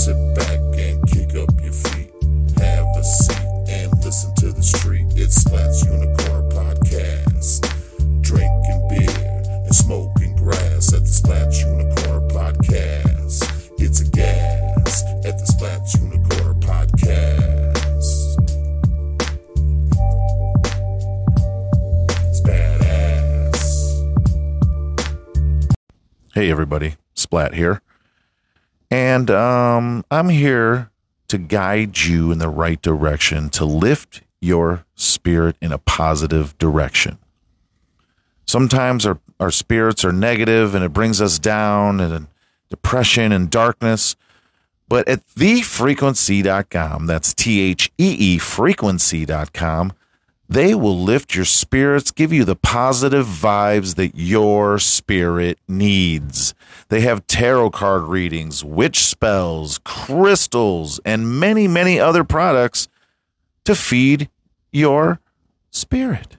Sit back and kick up your feet. Have a seat and listen to the street. It's Splats Unicorn Podcast. Drinking beer and smoking grass at the Splats Unicorn Podcast. It's a gas at the Splats Unicorn Podcast. It's badass. Hey everybody, Splat here. And um, I'm here to guide you in the right direction, to lift your spirit in a positive direction. Sometimes our, our spirits are negative and it brings us down and depression and darkness. But at theefrequency.com, that's T H E E frequency.com, they will lift your spirits, give you the positive vibes that your spirit needs. They have tarot card readings, witch spells, crystals, and many, many other products to feed your spirit.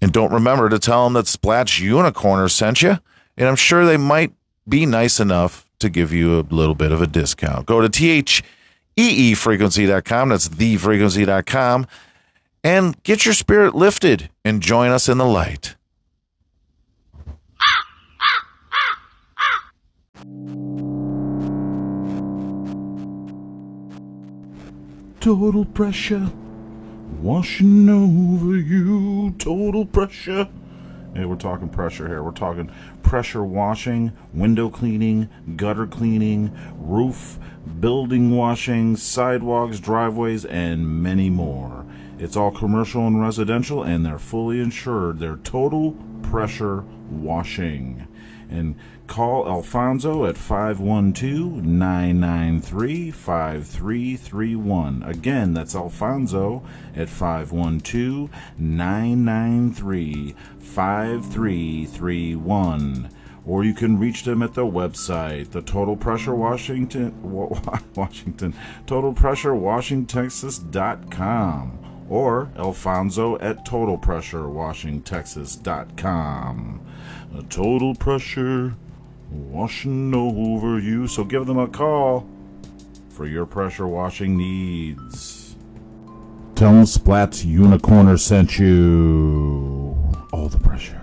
And don't remember to tell them that Splats Unicorner sent you, and I'm sure they might be nice enough to give you a little bit of a discount. Go to THEE frequency.com, that's theefrequency.com and get your spirit lifted and join us in the light. Total pressure washing over you. Total pressure. Hey, we're talking pressure here. We're talking pressure washing, window cleaning, gutter cleaning, roof, building washing, sidewalks, driveways, and many more. It's all commercial and residential, and they're fully insured. They're total pressure washing. And call Alfonso at 512 993 5331. Again, that's Alfonso at 512 993 5331 or you can reach them at their website, the Total Pressure Washington, Washington, Total Pressure Washingtexas.com or Alfonso at TotalPressureWashingTexas.com. Total pressure washing over you. So give them a call for your pressure washing needs. Tell them Splats Unicorner sent you. All the pressure.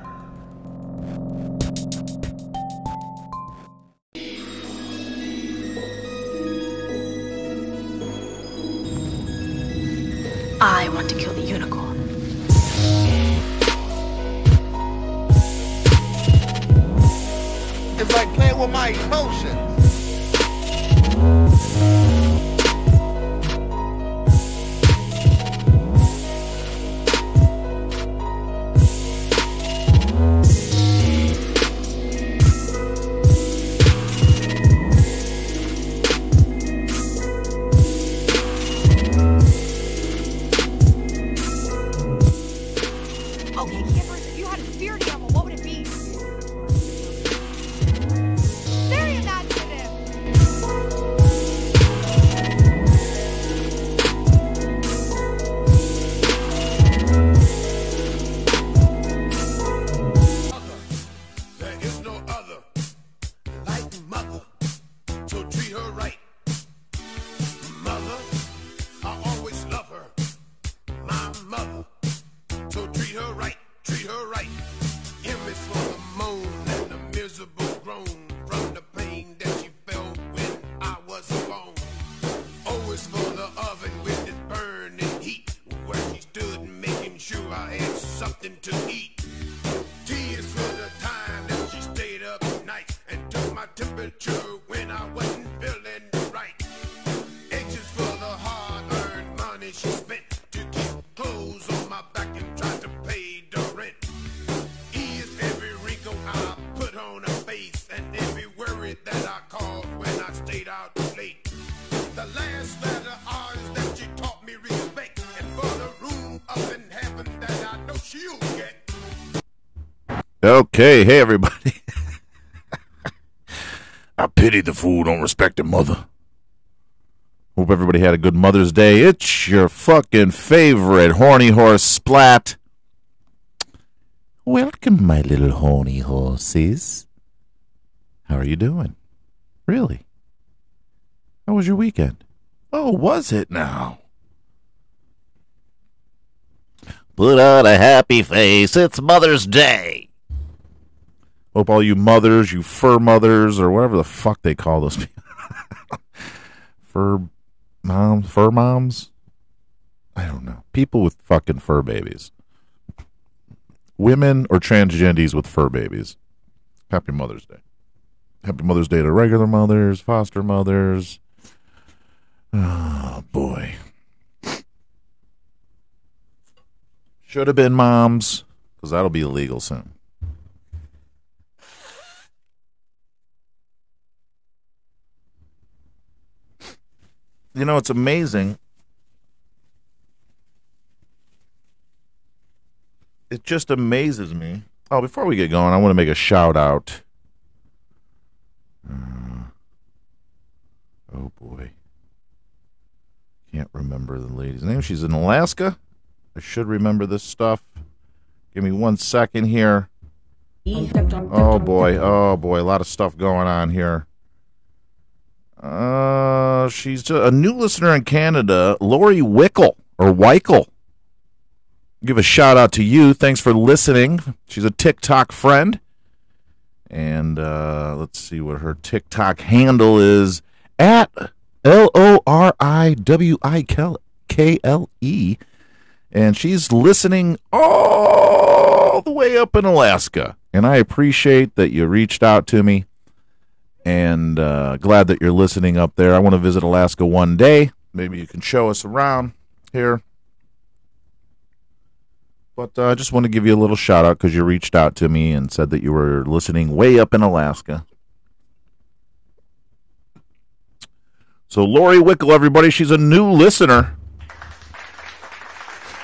Okay, hey everybody. I pity the fool don't respect their mother. Hope everybody had a good Mother's Day. It's your fucking favorite horny horse splat. Welcome, my little horny horses. How are you doing? Really? How was your weekend? Oh, was it now? Put on a happy face. It's Mother's Day. Hope all you mothers, you fur mothers, or whatever the fuck they call those people. fur moms, fur moms? I don't know. People with fucking fur babies. Women or transgendies with fur babies. Happy Mother's Day. Happy Mother's Day to regular mothers, foster mothers. Oh, boy. Should have been moms, because that'll be illegal soon. You know, it's amazing. It just amazes me. Oh, before we get going, I want to make a shout out. Uh, oh, boy. Can't remember the lady's name. She's in Alaska. I should remember this stuff. Give me one second here. Oh boy, oh boy, a lot of stuff going on here. Uh, she's a new listener in Canada, Lori Wickle or Weichel. Give a shout out to you. Thanks for listening. She's a TikTok friend. And uh, let's see what her TikTok handle is at L O R I W I K L E. And she's listening all the way up in Alaska. And I appreciate that you reached out to me. And uh, glad that you're listening up there. I want to visit Alaska one day. Maybe you can show us around here. But uh, I just want to give you a little shout out because you reached out to me and said that you were listening way up in Alaska. So, Lori Wickle, everybody, she's a new listener.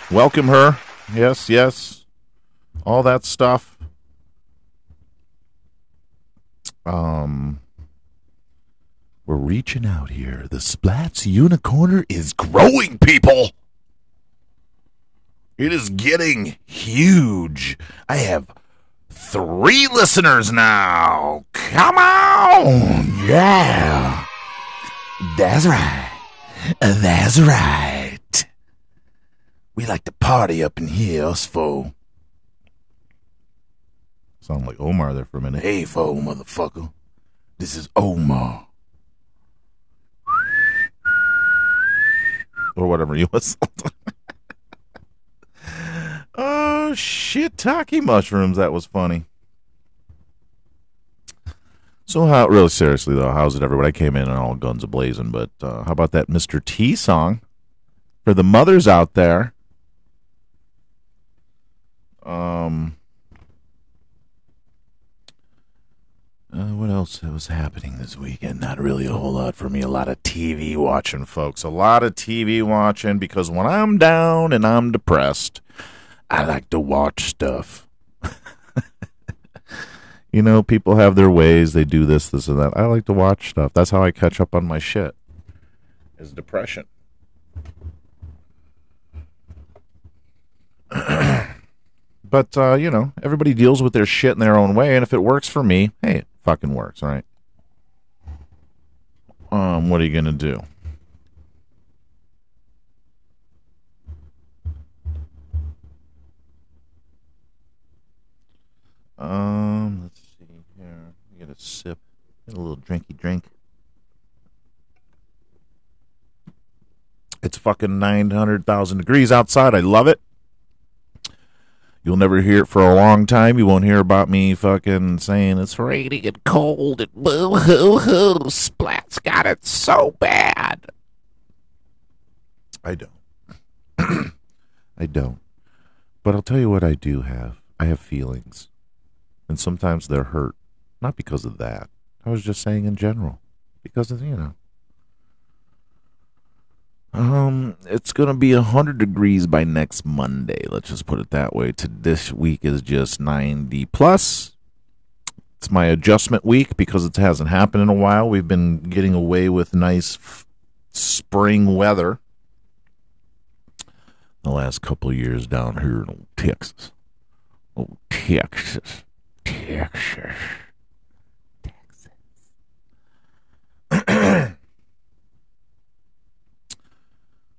Welcome her. Yes, yes. All that stuff. Um, we're reaching out here. The Splats Unicorner is growing, people. It is getting huge. I have three listeners now. Come on. Yeah. That's right. That's right. We like to party up in here, us four. Sound like Omar there for a minute. Hey, foe, motherfucker. This is Omar. Or whatever you whistled. oh, shiitake mushrooms. That was funny. So, how, really seriously, though, how's it, everybody? I came in and all guns a blazing, but uh, how about that Mr. T song? For the mothers out there, um, uh, what else was happening this weekend? Not really a whole lot for me. A lot of TV watching, folks. A lot of TV watching because when I'm down and I'm depressed, I like to watch stuff. you know, people have their ways. They do this, this, and that. I like to watch stuff. That's how I catch up on my shit. Is depression. But uh, you know, everybody deals with their shit in their own way, and if it works for me, hey, fucking works, right? Um, what are you gonna do? Um, let's see here. Get a sip, get a little drinky drink. It's fucking nine hundred thousand degrees outside. I love it. You'll never hear it for a long time. You won't hear about me fucking saying it's raining and cold and boo hoo hoo. Splat's got it so bad. I don't. I don't. But I'll tell you what I do have. I have feelings. And sometimes they're hurt. Not because of that. I was just saying in general. Because of, you know. Um, it's gonna be hundred degrees by next Monday. Let's just put it that way. To this week is just ninety plus. It's my adjustment week because it hasn't happened in a while. We've been getting away with nice f- spring weather the last couple years down here in old Texas. Oh, Texas, Texas.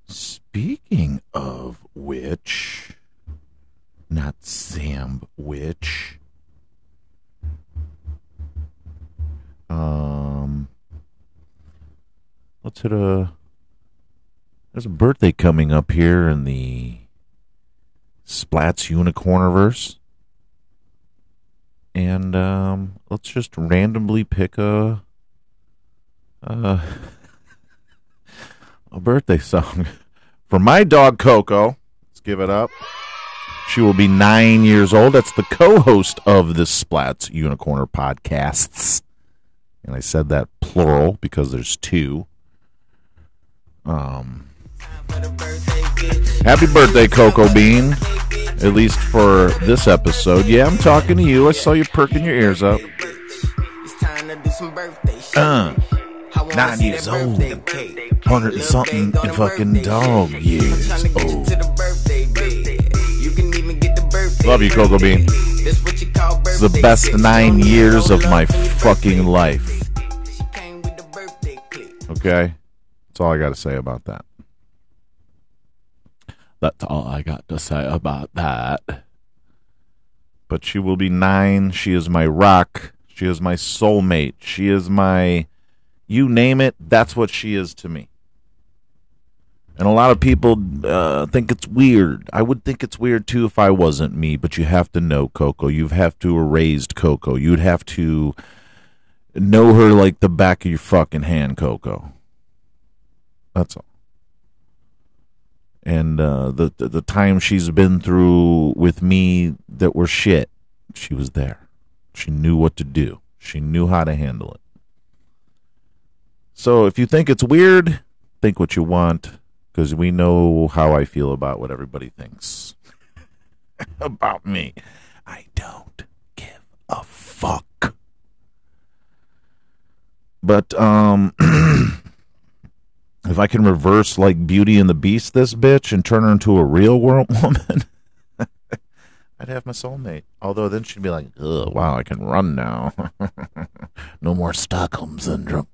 Speaking of which, not Sam Witch. Um, let's hit a. There's a birthday coming up here in the Splats Unicorniverse. And um, let's just randomly pick a uh, a birthday song for my dog Coco. Let's give it up. She will be nine years old. That's the co-host of the Splats Unicorner podcasts, and I said that plural because there's two. Um, happy birthday, Coco Bean. At least for this episode. Yeah, I'm talking to you. I saw you perking your ears up. Uh, nine years old. Hundred and something and fucking dog years old. Love you, Coco Bean. It's the best nine years of my fucking life. Okay? That's all I got to say about that. That's all I got to say about that. But she will be nine. She is my rock. She is my soulmate. She is my. You name it, that's what she is to me. And a lot of people uh, think it's weird. I would think it's weird too if I wasn't me, but you have to know Coco. You have to raised Coco. You'd have to know her like the back of your fucking hand, Coco. That's all and uh, the, the the time she's been through with me that were shit, she was there. She knew what to do. She knew how to handle it. So if you think it's weird, think what you want, because we know how I feel about what everybody thinks about me. I don't give a fuck. But um. if I can reverse like Beauty and the Beast this bitch and turn her into a real world woman, I'd have my soulmate. Although then she'd be like, "Ugh, wow, I can run now. no more Stockholm syndrome."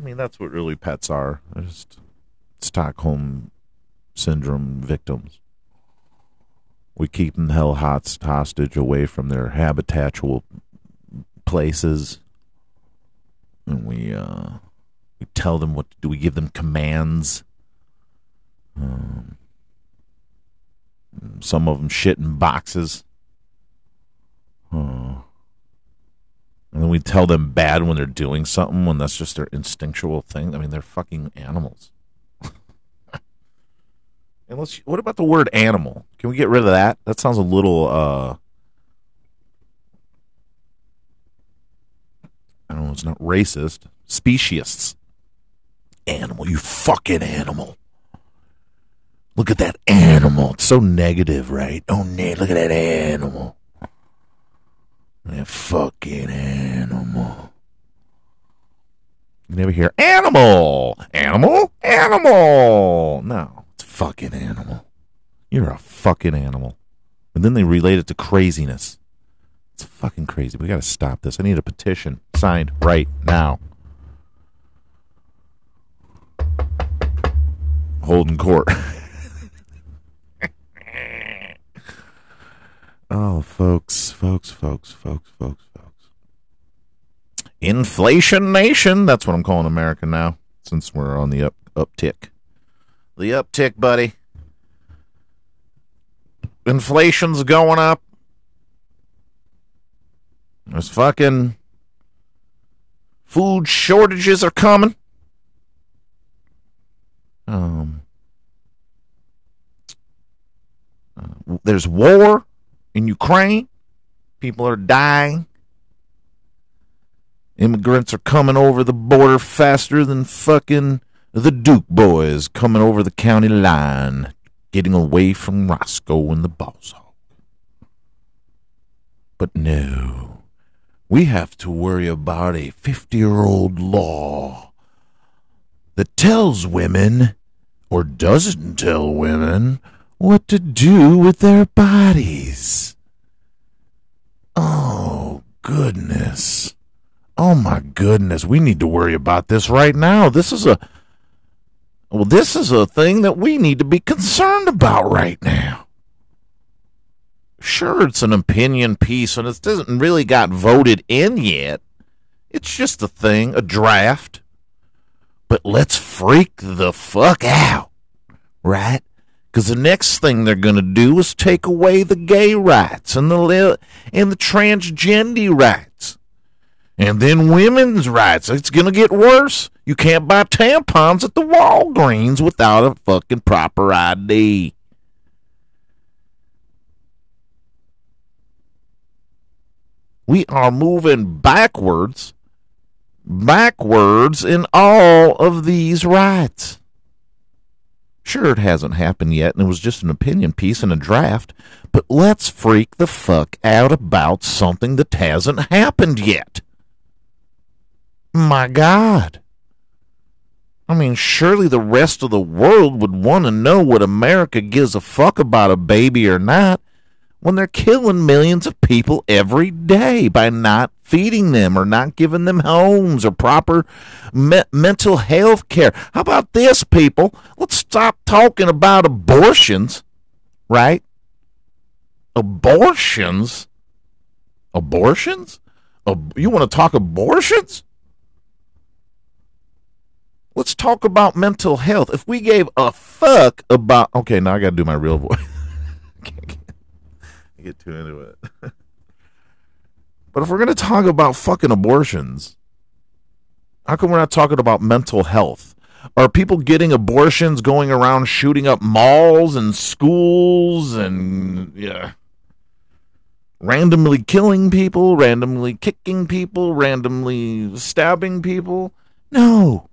I mean, that's what really pets are. They're just Stockholm syndrome victims. We keep them hell held hostage away from their habitual places, and we uh we tell them what do. We give them commands. Um, some of them shit in boxes. Uh, and then we tell them bad when they're doing something when that's just their instinctual thing. I mean, they're fucking animals. and let's. What about the word animal? Can we get rid of that? That sounds a little. uh I don't know. It's not racist. Speciesists animal, you fucking animal. Look at that animal. It's so negative, right? Oh, look at that animal. That fucking animal. You never hear animal, animal, animal. No, it's fucking animal. You're a fucking animal. And then they relate it to craziness. It's fucking crazy. We got to stop this. I need a petition signed right now. Holding Court. oh, folks, folks, folks, folks, folks, folks. Inflation Nation. That's what I'm calling America now, since we're on the up uptick. The uptick, buddy. Inflation's going up. There's fucking food shortages are coming. Um, uh, there's war in Ukraine. People are dying. Immigrants are coming over the border faster than fucking the Duke boys coming over the county line, getting away from Roscoe and the Boss Hogg. But no, we have to worry about a 50 year old law that tells women or doesn't tell women what to do with their bodies. Oh, goodness. Oh, my goodness. We need to worry about this right now. This is a. Well, this is a thing that we need to be concerned about right now. Sure, it's an opinion piece and it doesn't really got voted in yet. It's just a thing, a draft. But let's freak the fuck out, right? Because the next thing they're going to do is take away the gay rights and the li- and the transgender rights, and then women's rights. It's going to get worse. You can't buy tampons at the Walgreens without a fucking proper ID. We are moving backwards, backwards in all of these rights. Sure, it hasn't happened yet, and it was just an opinion piece and a draft, but let's freak the fuck out about something that hasn't happened yet. My God. I mean, surely the rest of the world would want to know what America gives a fuck about a baby or not when they're killing millions of people every day by not feeding them or not giving them homes or proper me- mental health care. How about this, people? Let's stop talking about abortions, right? Abortions? Abortions? Ab- you want to talk abortions? Let's talk about mental health. If we gave a fuck about. Okay, now I got to do my real voice. I get too into it. but if we're going to talk about fucking abortions, how come we're not talking about mental health? Are people getting abortions going around shooting up malls and schools and yeah, randomly killing people, randomly kicking people, randomly stabbing people? No.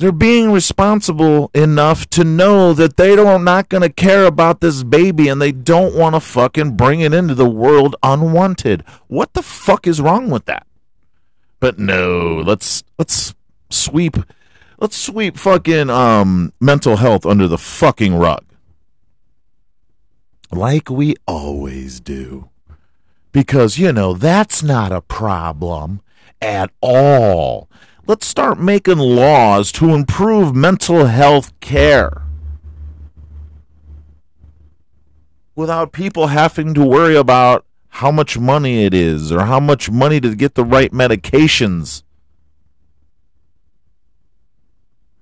They're being responsible enough to know that they don't not going to care about this baby and they don't want to fucking bring it into the world unwanted. What the fuck is wrong with that? But no, let's let's sweep let's sweep fucking um mental health under the fucking rug. Like we always do. Because you know, that's not a problem at all let's start making laws to improve mental health care without people having to worry about how much money it is or how much money to get the right medications.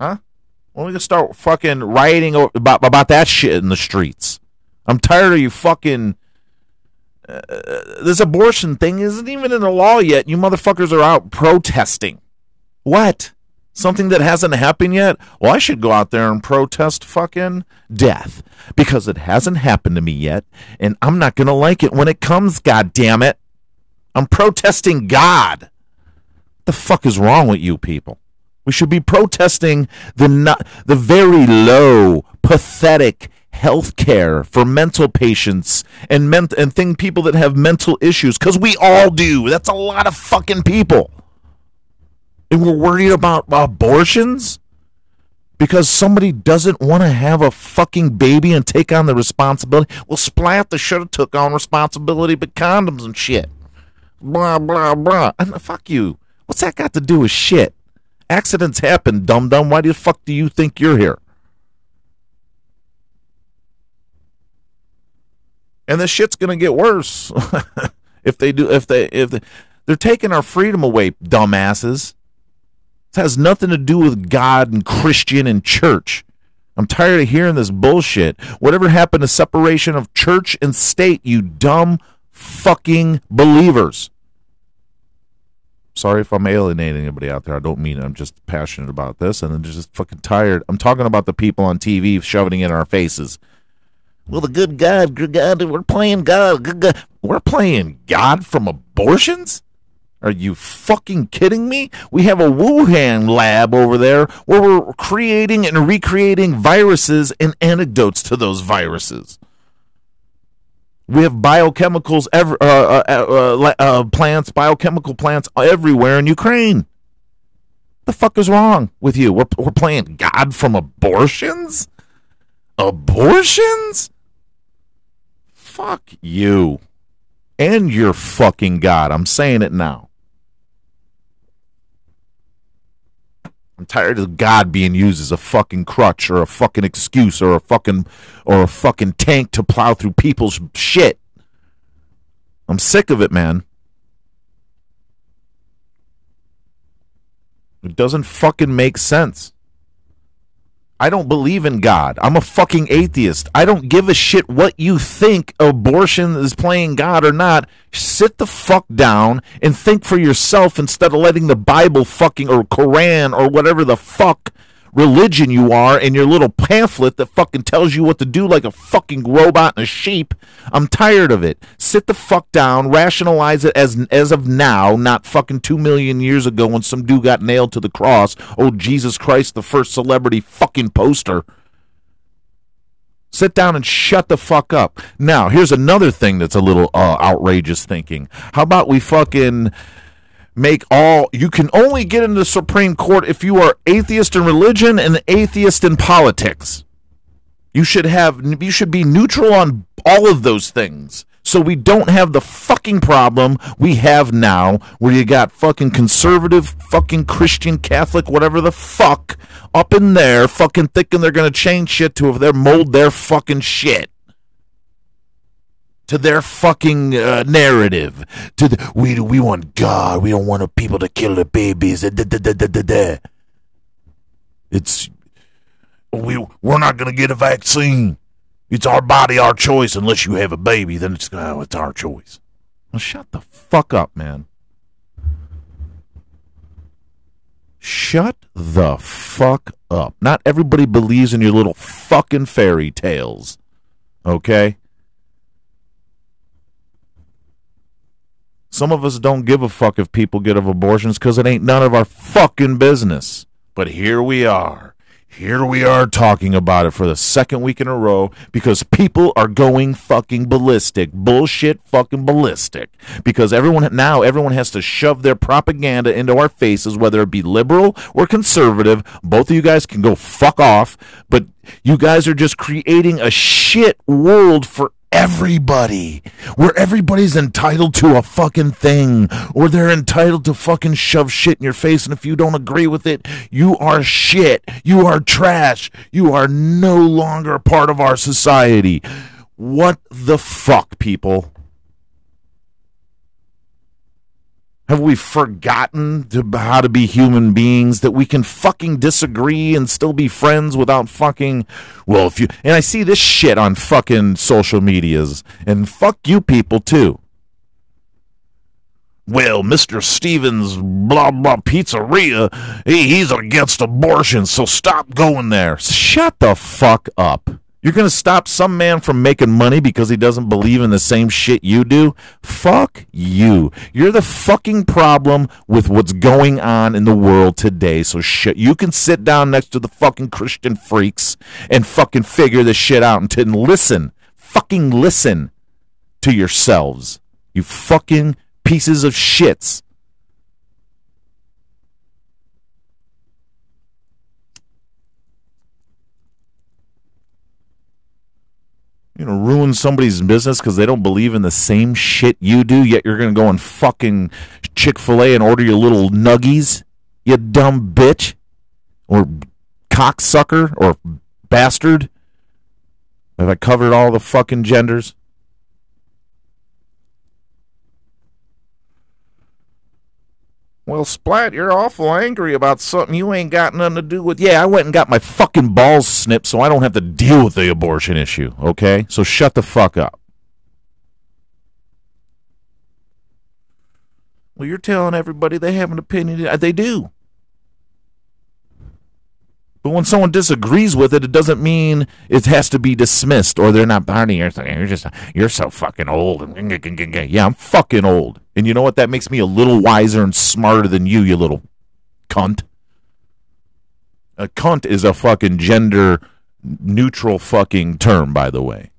Huh? When we can start fucking rioting about about that shit in the streets. I'm tired of you fucking. Uh, this abortion thing isn't even in the law yet. You motherfuckers are out protesting. What? Something that hasn't happened yet? Well, I should go out there and protest fucking death because it hasn't happened to me yet, and I'm not gonna like it when it comes. God damn it! I'm protesting God. What the fuck is wrong with you people? We should be protesting the not, the very low, pathetic health care for mental patients and ment- and thing people that have mental issues because we all do. That's a lot of fucking people and we're worried about abortions because somebody doesn't want to have a fucking baby and take on the responsibility. Well, Splat, they should have took on responsibility, but condoms and shit. Blah blah blah. And fuck you. What's that got to do with shit? Accidents happen, dum dum. Why the fuck do you think you're here? And this shit's gonna get worse if they do. If they if they, they're taking our freedom away, dumbasses. This has nothing to do with God and Christian and church. I'm tired of hearing this bullshit. Whatever happened to separation of church and state, you dumb fucking believers? Sorry if I'm alienating anybody out there. I don't mean it. I'm just passionate about this and I'm just fucking tired. I'm talking about the people on TV shoving it in our faces. Well, the good God, good God, we're playing God. Good God. We're playing God from abortions? Are you fucking kidding me? We have a Wuhan lab over there where we're creating and recreating viruses and antidotes to those viruses. We have biochemicals, uh, uh, uh, uh, plants, biochemical plants everywhere in Ukraine. The fuck is wrong with you? We're, we're playing God from abortions? Abortions? Fuck you. And your fucking God. I'm saying it now. I'm tired of God being used as a fucking crutch or a fucking excuse or a fucking or a fucking tank to plow through people's shit. I'm sick of it, man. It doesn't fucking make sense. I don't believe in God. I'm a fucking atheist. I don't give a shit what you think abortion is playing God or not. Sit the fuck down and think for yourself instead of letting the Bible fucking or Quran or whatever the fuck religion you are and your little pamphlet that fucking tells you what to do like a fucking robot and a sheep. I'm tired of it. Sit the fuck down, rationalize it as as of now, not fucking 2 million years ago when some dude got nailed to the cross. Oh Jesus Christ, the first celebrity fucking poster. Sit down and shut the fuck up. Now, here's another thing that's a little uh, outrageous thinking. How about we fucking make all you can only get into the Supreme Court if you are atheist in religion and atheist in politics. You should have you should be neutral on all of those things. So we don't have the fucking problem we have now where you got fucking conservative, fucking Christian, Catholic, whatever the fuck up in there fucking thinking they're going to change shit to if they're mold their fucking shit to their fucking uh, narrative. To the, we we want God. We don't want people to kill the babies. Da, da, da. It's we we're not gonna get a vaccine. It's our body, our choice. Unless you have a baby, then it's oh, it's our choice. Well, shut the fuck up, man. Shut the fuck up. Not everybody believes in your little fucking fairy tales. Okay? Some of us don't give a fuck if people get abortions because it ain't none of our fucking business. But here we are. Here we are talking about it for the second week in a row because people are going fucking ballistic. Bullshit fucking ballistic. Because everyone now everyone has to shove their propaganda into our faces, whether it be liberal or conservative. Both of you guys can go fuck off, but you guys are just creating a shit world for everybody. Where everybody's entitled to a fucking thing or they're entitled to fucking shove shit in your face and if you don't agree with it you are shit. You are trash. You are no longer part of our society. What the fuck people Have we forgotten to, how to be human beings? That we can fucking disagree and still be friends without fucking. Well, if you. And I see this shit on fucking social medias. And fuck you people too. Well, Mr. Stevens, blah, blah, pizzeria, he, he's against abortion, so stop going there. Shut the fuck up. You're going to stop some man from making money because he doesn't believe in the same shit you do? Fuck you. You're the fucking problem with what's going on in the world today. So shit, you can sit down next to the fucking Christian freaks and fucking figure this shit out and, t- and listen. Fucking listen to yourselves. You fucking pieces of shits. You know, ruin somebody's business because they don't believe in the same shit you do, yet you're going to go and fucking Chick fil A and order your little nuggies, you dumb bitch, or cocksucker, or bastard. Have I covered all the fucking genders? Well, Splat, you're awful angry about something you ain't got nothing to do with. Yeah, I went and got my fucking balls snipped so I don't have to deal with the abortion issue, okay? So shut the fuck up. Well, you're telling everybody they have an opinion. They do. But when someone disagrees with it, it doesn't mean it has to be dismissed or they're not party. You're, you're just you're so fucking old. Yeah, I'm fucking old. And you know what? That makes me a little wiser and smarter than you, you little cunt. A cunt is a fucking gender neutral fucking term, by the way.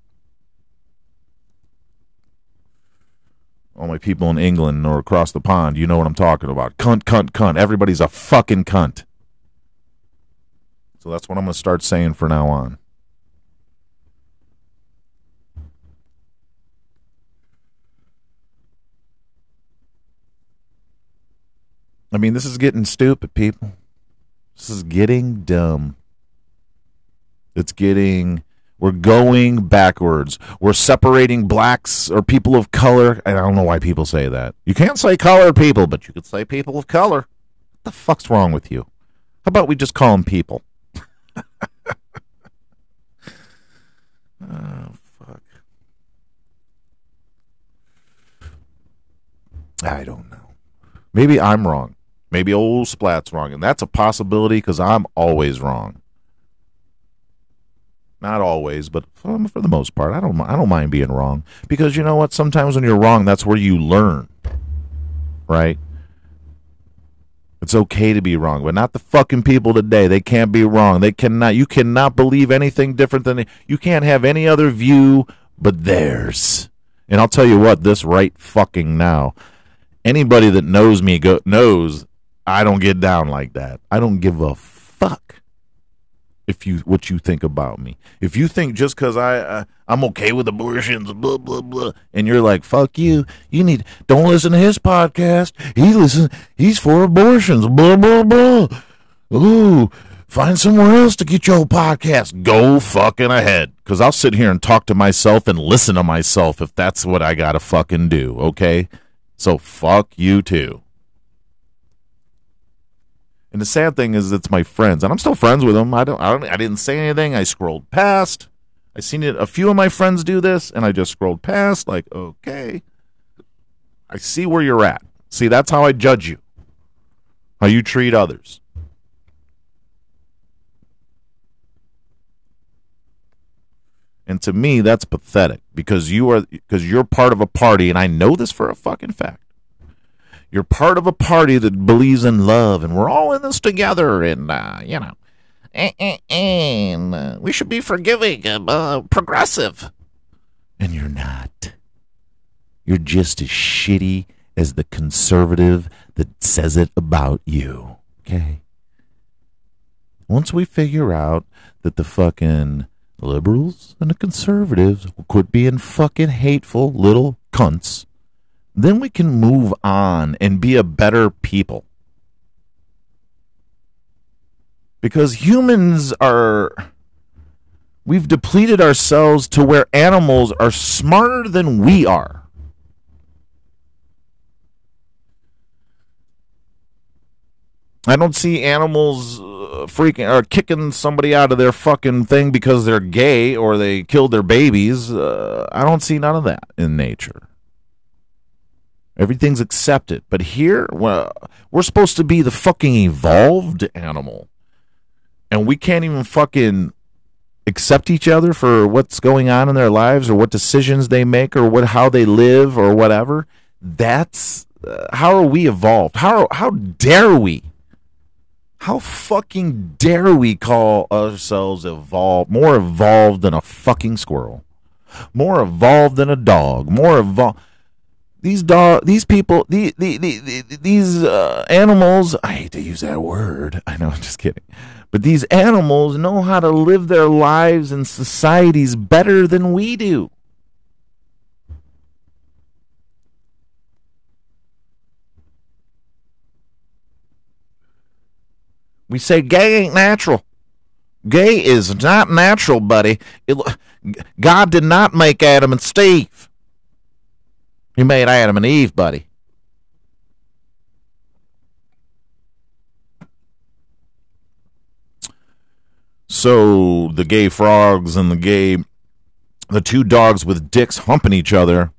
All my people in England or across the pond, you know what I'm talking about. Cunt, cunt, cunt. Everybody's a fucking cunt. That's what I'm going to start saying from now on. I mean, this is getting stupid, people. This is getting dumb. It's getting we're going backwards. We're separating blacks or people of color. I don't know why people say that. You can't say colored people, but you could say people of color. What the fuck's wrong with you? How about we just call them people? Oh, fuck. I don't know. Maybe I'm wrong. Maybe old Splat's wrong, and that's a possibility because I'm always wrong. Not always, but for, the most part, I don't. I don't mind being wrong because you know what? Sometimes when you're wrong, that's where you learn. Right? It's okay to be wrong, but not the fucking people today. They can't be wrong. They cannot. You cannot believe anything different than you can't have any other view but theirs. And I'll tell you what, this right fucking now, anybody that knows me go, knows I don't get down like that. I don't give a if you what you think about me. If you think just because I uh, I'm okay with abortions, blah blah blah, and you're like fuck you, you need don't listen to his podcast. He listen, he's for abortions, blah blah blah. Ooh, find somewhere else to get your podcast. Go fucking ahead, because I'll sit here and talk to myself and listen to myself if that's what I gotta fucking do. Okay, so fuck you too. And the sad thing is, it's my friends, and I'm still friends with them. I don't, I don't, I didn't say anything. I scrolled past. I seen it. A few of my friends do this, and I just scrolled past. Like, okay, I see where you're at. See, that's how I judge you. How you treat others. And to me, that's pathetic because you are because you're part of a party, and I know this for a fucking fact. You're part of a party that believes in love, and we're all in this together, and uh, you know, eh, and uh, we should be forgiving, and, uh, progressive. And you're not. You're just as shitty as the conservative that says it about you. Okay. Once we figure out that the fucking liberals and the conservatives will quit being fucking hateful little cunts then we can move on and be a better people. Because humans are. We've depleted ourselves to where animals are smarter than we are. I don't see animals uh, freaking or kicking somebody out of their fucking thing because they're gay or they killed their babies. Uh, I don't see none of that in nature. Everything's accepted. But here, well, we're supposed to be the fucking evolved animal. And we can't even fucking accept each other for what's going on in their lives or what decisions they make or what how they live or whatever. That's uh, how are we evolved? How how dare we? How fucking dare we call ourselves evolved, more evolved than a fucking squirrel, more evolved than a dog, more evolved these dog these people the, the, the, the these uh, animals i hate to use that word. I know i'm just kidding. But these animals know how to live their lives and societies better than we do. We say gay ain't natural. Gay is not natural buddy. It, god did not make adam and steve he made Adam and Eve, buddy. So the gay frogs and the gay, the two dogs with dicks humping each other,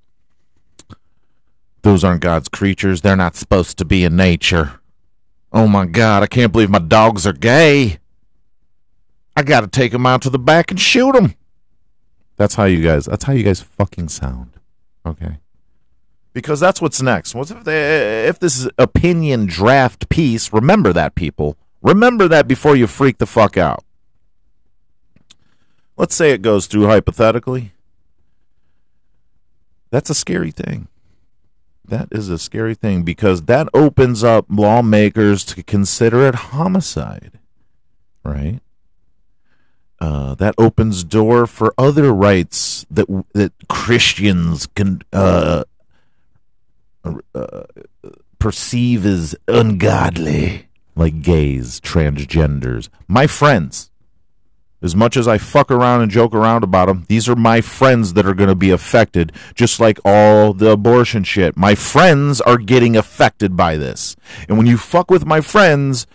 those aren't God's creatures. They're not supposed to be in nature. Oh my God, I can't believe my dogs are gay. I got to take them out to the back and shoot them. That's how you guys, that's how you guys fucking sound. Okay because that's what's next. What's if they, if this is opinion draft piece? Remember that, people. Remember that before you freak the fuck out. Let's say it goes through hypothetically. That's a scary thing. That is a scary thing because that opens up lawmakers to consider it homicide, right? Uh, that opens door for other rights that that Christians can uh, uh, perceive as ungodly, like gays, transgenders, my friends. As much as I fuck around and joke around about them, these are my friends that are going to be affected, just like all the abortion shit. My friends are getting affected by this. And when you fuck with my friends,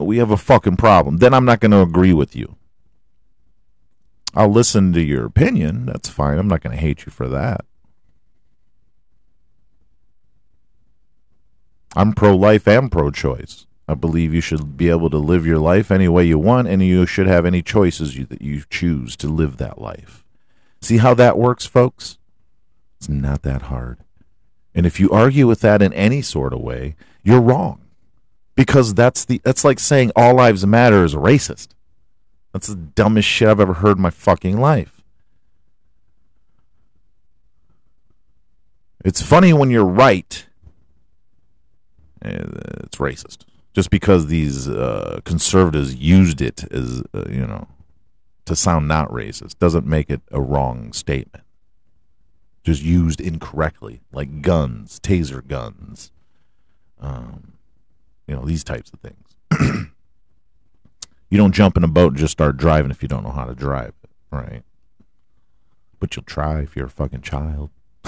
we have a fucking problem. Then I'm not going to agree with you. I'll listen to your opinion. That's fine. I'm not going to hate you for that. I'm pro life and pro choice. I believe you should be able to live your life any way you want, and you should have any choices you, that you choose to live that life. See how that works, folks? It's not that hard. And if you argue with that in any sort of way, you're wrong. Because that's the that's like saying all lives matter is racist. That's the dumbest shit I've ever heard in my fucking life. It's funny when you're right. Eh, It's racist. Just because these uh, conservatives used it as, uh, you know, to sound not racist doesn't make it a wrong statement. Just used incorrectly, like guns, taser guns, um, you know, these types of things. you don't jump in a boat and just start driving if you don't know how to drive right? But you'll try if you're a fucking child.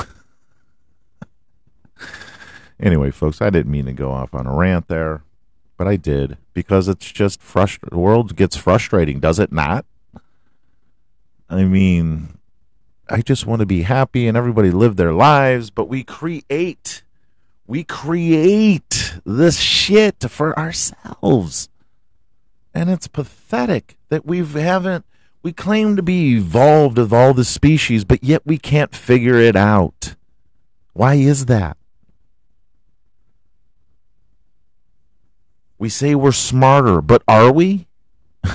anyway, folks, I didn't mean to go off on a rant there, but I did because it's just frustrating. The world gets frustrating, does it not? I mean, I just want to be happy and everybody live their lives, but we create, we create this shit for ourselves. And it's pathetic that we haven't, we claim to be evolved of all the species, but yet we can't figure it out. Why is that? We say we're smarter, but are we?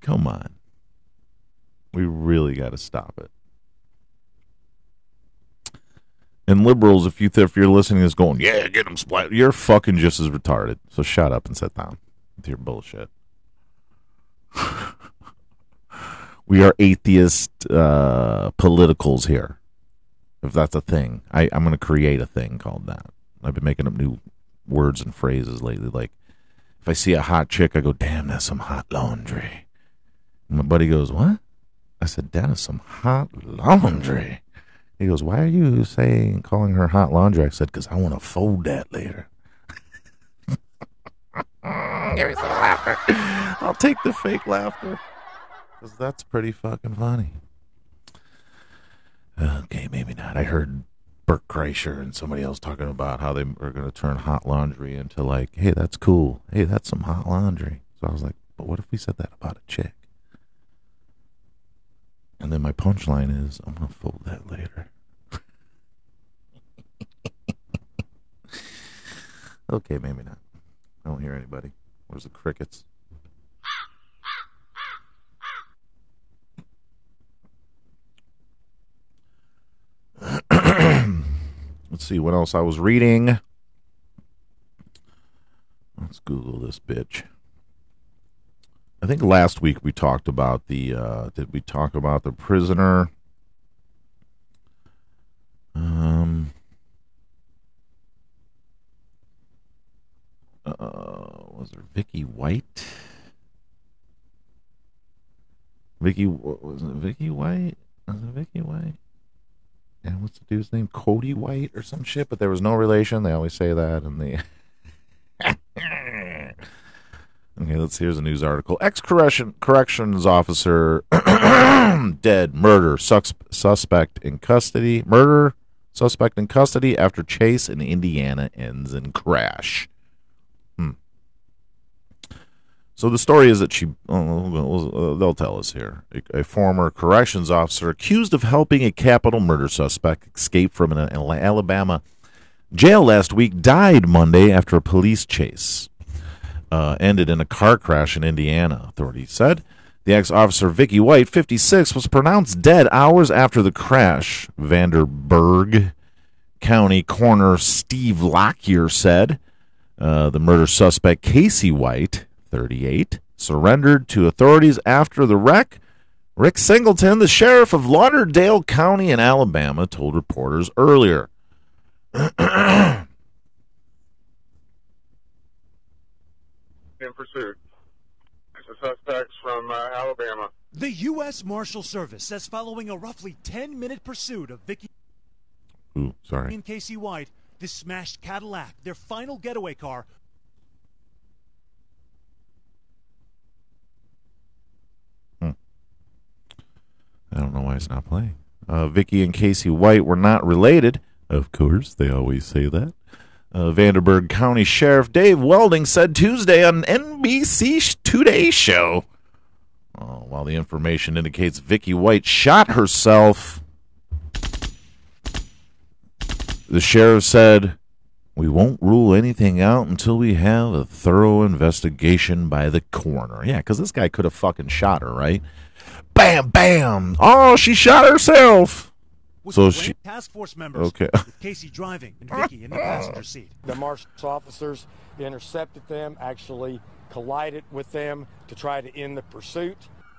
Come on. We really got to stop it. And liberals, if you if you're listening, is going, yeah, get them splat. You're fucking just as retarded. So shut up and sit down with your bullshit. we are atheist uh, politicals here. If that's a thing, I, I'm going to create a thing called that. I've been making up new words and phrases lately. Like, if I see a hot chick, I go, damn, that's some hot laundry. And my buddy goes, what? I said, that is some hot laundry. He goes, why are you saying, calling her hot laundry? I said, because I want to fold that later. Give me some laughter. I'll take the fake laughter. Because that's pretty fucking funny. Okay, maybe not. I heard Bert Kreischer and somebody else talking about how they are going to turn hot laundry into like, hey, that's cool. Hey, that's some hot laundry. So I was like, but what if we said that about a chick? And then my punchline is, I'm going to fold that later. okay, maybe not. I don't hear anybody. Where's the crickets? Let's see what else I was reading. Let's Google this bitch. I think last week we talked about the. Uh, did we talk about the prisoner? Um. Uh, was there Vicky White? Vicky was it? Vicky White? Was it Vicky White? And what's the dude's name? Cody White or some shit. But there was no relation. They always say that in the. Okay, let's see here's a news article. Ex correction corrections officer dead. Murder sus- suspect in custody. Murder suspect in custody after chase in Indiana ends in crash. So the story is that she. Oh, they'll tell us here. A, former corrections officer accused of helping a capital murder suspect escape from an Alabama jail last week died Monday after a police chase uh, ended in a car crash in Indiana, authorities said. The ex officer Vicky White, 56, was pronounced dead hours after the crash, Vanderburgh County coroner Steve Lockyear said. Uh, the murder suspect Casey White, 38 surrendered to authorities after the wreck. Rick Singleton, the sheriff of Lauderdale County in Alabama, told reporters earlier. in pursuit. The suspects from uh, Alabama. The U.S. Marshal Service says following a roughly 10 minute pursuit of Vicky Ooh, sorry. and Casey White, the smashed Cadillac, their final getaway car, It's not playing. Uh, Vicky and Casey White were not related. Of course, they always say that. Uh, Vanderburgh County Sheriff Dave Wedding said Tuesday on NBC Today show. Oh, while the information indicates Vicky White shot herself, the sheriff said, We won't rule anything out until we have a thorough investigation by the coroner. Yeah, because this guy could have fucking shot her, right? Bam, bam. Oh, she shot herself. with So she- task force members, Okay. Casey driving and Vicky in the passenger seat. The marshal's officers intercepted them, actually collided with them to try to end the pursuit.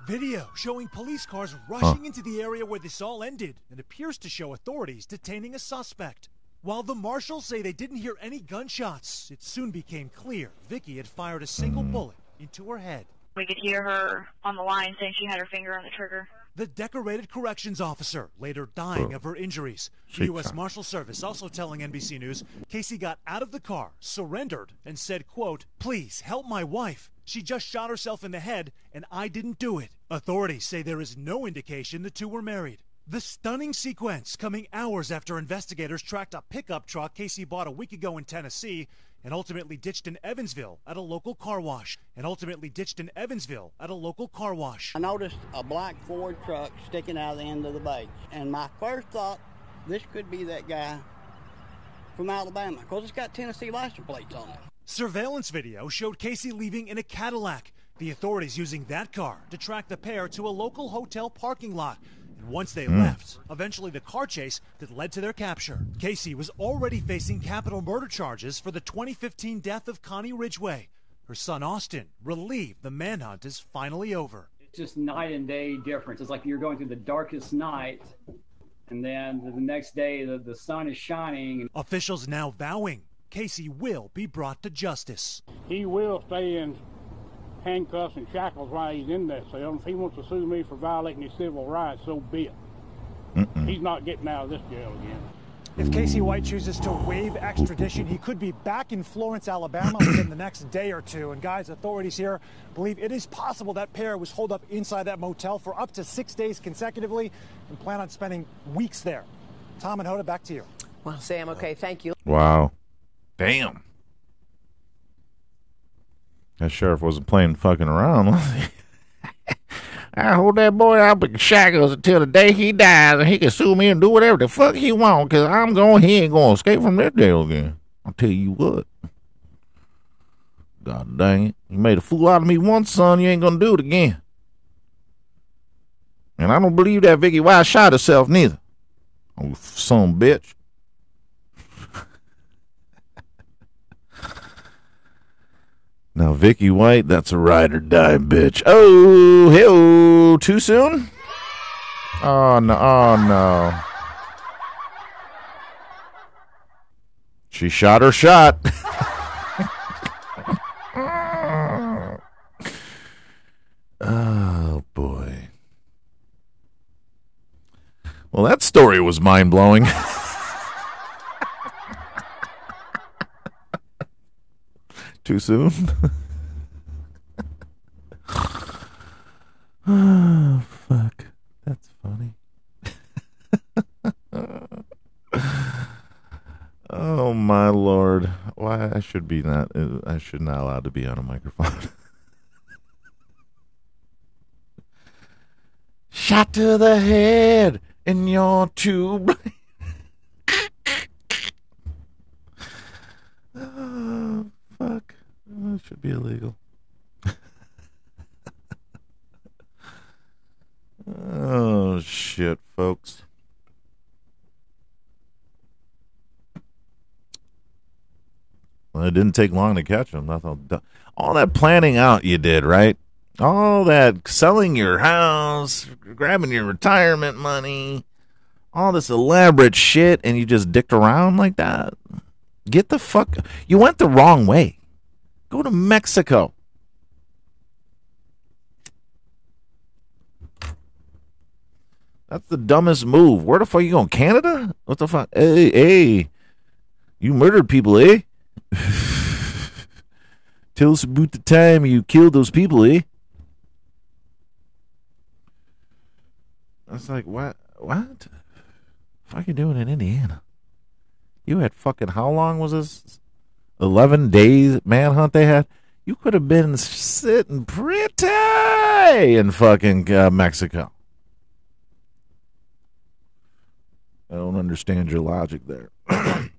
Video showing police cars rushing into the area where this all ended and appears to show authorities detaining a suspect. While the marshals say they didn't hear any gunshots, it soon became clear Vicky had fired a single hmm. bullet into her head. We could hear her on the line saying she had her finger on the trigger. The decorated corrections officer later dying of her injuries. The U.S. Marshal Service also telling NBC News Casey got out of the car, surrendered, and said, quote, Please help my wife. She just shot herself in the head, and I didn't do it. Authorities say there is no indication the two were married. The stunning sequence coming hours after investigators tracked a pickup truck Casey bought a week ago in Tennessee and ultimately ditched in Evansville at a local car wash. And ultimately ditched in Evansville at a local car wash. I noticed a black Ford truck sticking out of the end of the bay. And my first thought, this could be that guy from Alabama, because it's got Tennessee license plates on it. Surveillance video showed Casey leaving in a Cadillac. The authorities using that car to track the pair to a local hotel parking lot. And once they hmm. left, eventually the car chase that led to their capture. Casey was already facing capital murder charges for the 2015 death of Connie Ridgeway. Her son Austin relieved the manhunt is finally over. It's just night and day difference. It's like you're going through the darkest night, and then the next day the, the sun is shining. Officials now vowing Casey will be brought to justice. He will stay in handcuffs and shackles while he's in that cell. If he wants to sue me for violating his civil rights, so be it. He's not getting out of this jail again. If Casey White chooses to waive extradition, he could be back in Florence, Alabama within the next day or two. And guys, authorities here believe it is possible that pair was holed up inside that motel for up to six days consecutively and plan on spending weeks there. Tom and Hoda, back to you. Well, Sam, okay, thank you. Wow. Damn. That sheriff wasn't playing fucking around, was he? I hold that boy up in shackles until the day he dies, and he can sue me and do whatever the fuck he want, because I'm going, he ain't going to escape from that jail again. I'll tell you what. God dang it. You made a fool out of me once, son. You ain't going to do it again. And I don't believe that Vicky White shot herself, neither. Oh, son bitch. Now, Vicky White, that's a ride or die bitch. Oh, hey, too soon? Oh, no. Oh, no. She shot her shot. oh, boy. Well, that story was mind blowing. Too soon? oh, fuck. That's funny. oh, my lord. Why I should be not, uh, I should not allowed to be on a microphone. Shot to the head in your tube. oh, fuck. Oh, it should be illegal. oh, shit, folks. Well, it didn't take long to catch him. I thought all that planning out you did, right? All that selling your house, grabbing your retirement money, all this elaborate shit, and you just dicked around like that. Get the fuck. You went the wrong way. Go to Mexico. That's the dumbest move. Where the fuck are you going? Canada? What the fuck? Hey, hey. You murdered people, eh? Tell us about the time you killed those people, eh? Was like, what? What? The fuck you doing in Indiana? You had fucking how long was this? Eleven days manhunt they had. You could have been sitting pretty in fucking uh, Mexico. I don't understand your logic there.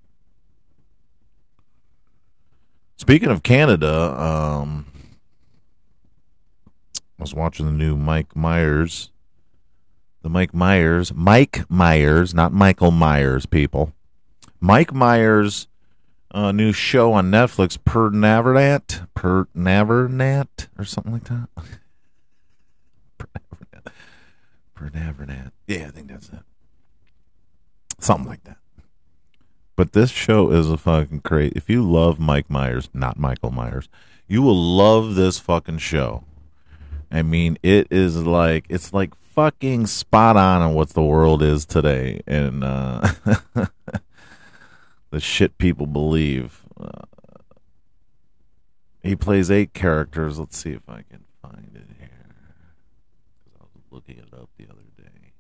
Speaking of Canada, um, I was watching the new Mike Myers. The Mike Myers, Mike Myers, not Michael Myers, people. Mike Myers' uh, new show on Netflix, Per Navernat, Per Navernat, or something like that. Per Navernat. Yeah, I think that's it. Something like that. But this show is a fucking crazy. If you love Mike Myers, not Michael Myers, you will love this fucking show. I mean, it is like it's like fucking spot on on what the world is today, and uh, the shit people believe. Uh, he plays eight characters. Let's see if I can find it here. I was looking it up the other day.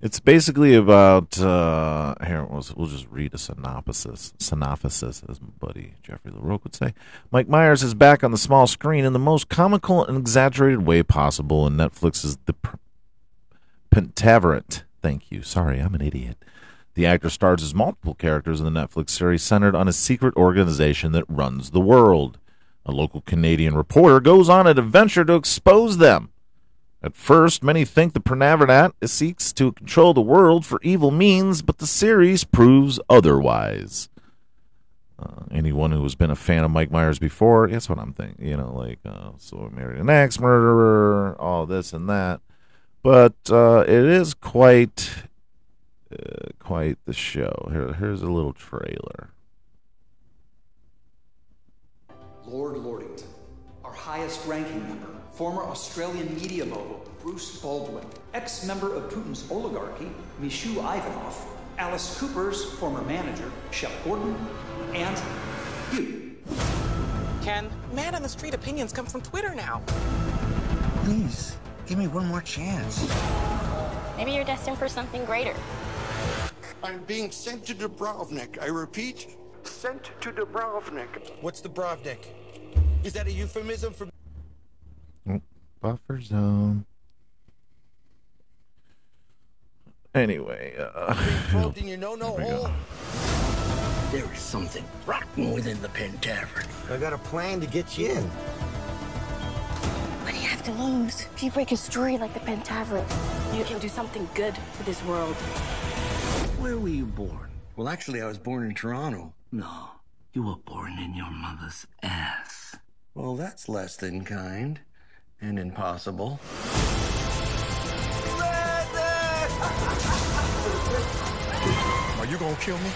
It's basically about uh, here. We'll, we'll just read a synopsis. Synopsis, as my buddy Jeffrey LaRoque would say. Mike Myers is back on the small screen in the most comical and exaggerated way possible in Netflix's The Pentaverate. Thank you. Sorry, I'm an idiot. The actor stars as multiple characters in the Netflix series centered on a secret organization that runs the world. A local Canadian reporter goes on an adventure to expose them. At first, many think the Pernavernat seeks to control the world for evil means, but the series proves otherwise. Uh, anyone who has been a fan of Mike Myers before, that's what I'm thinking. You know, like, uh, so I married an ex murderer, all this and that. But uh, it is quite, uh, quite the show. Here, here's a little trailer. Lord Lordington, our highest ranking member, former Australian media mogul Bruce Baldwin, ex member of Putin's oligarchy, Mishu Ivanov, Alice Cooper's former manager, Shep Gordon, and you. Ken, man on the street opinions come from Twitter now. Please, give me one more chance. Maybe you're destined for something greater. I'm being sent to Dubrovnik. I repeat, sent to Dubrovnik. What's the Brovnik? Is that a euphemism for Oh, buffer zone. Anyway, uh, probed in your no-no Here we go. hole? There is something rotten within the Pentaverate. I got a plan to get you in. To lose? If you break a story like the Pentaverate, you can do something good for this world. Where were you born? Well, actually, I was born in Toronto. No, you were born in your mother's ass. Well, that's less than kind and impossible. Are you gonna kill me?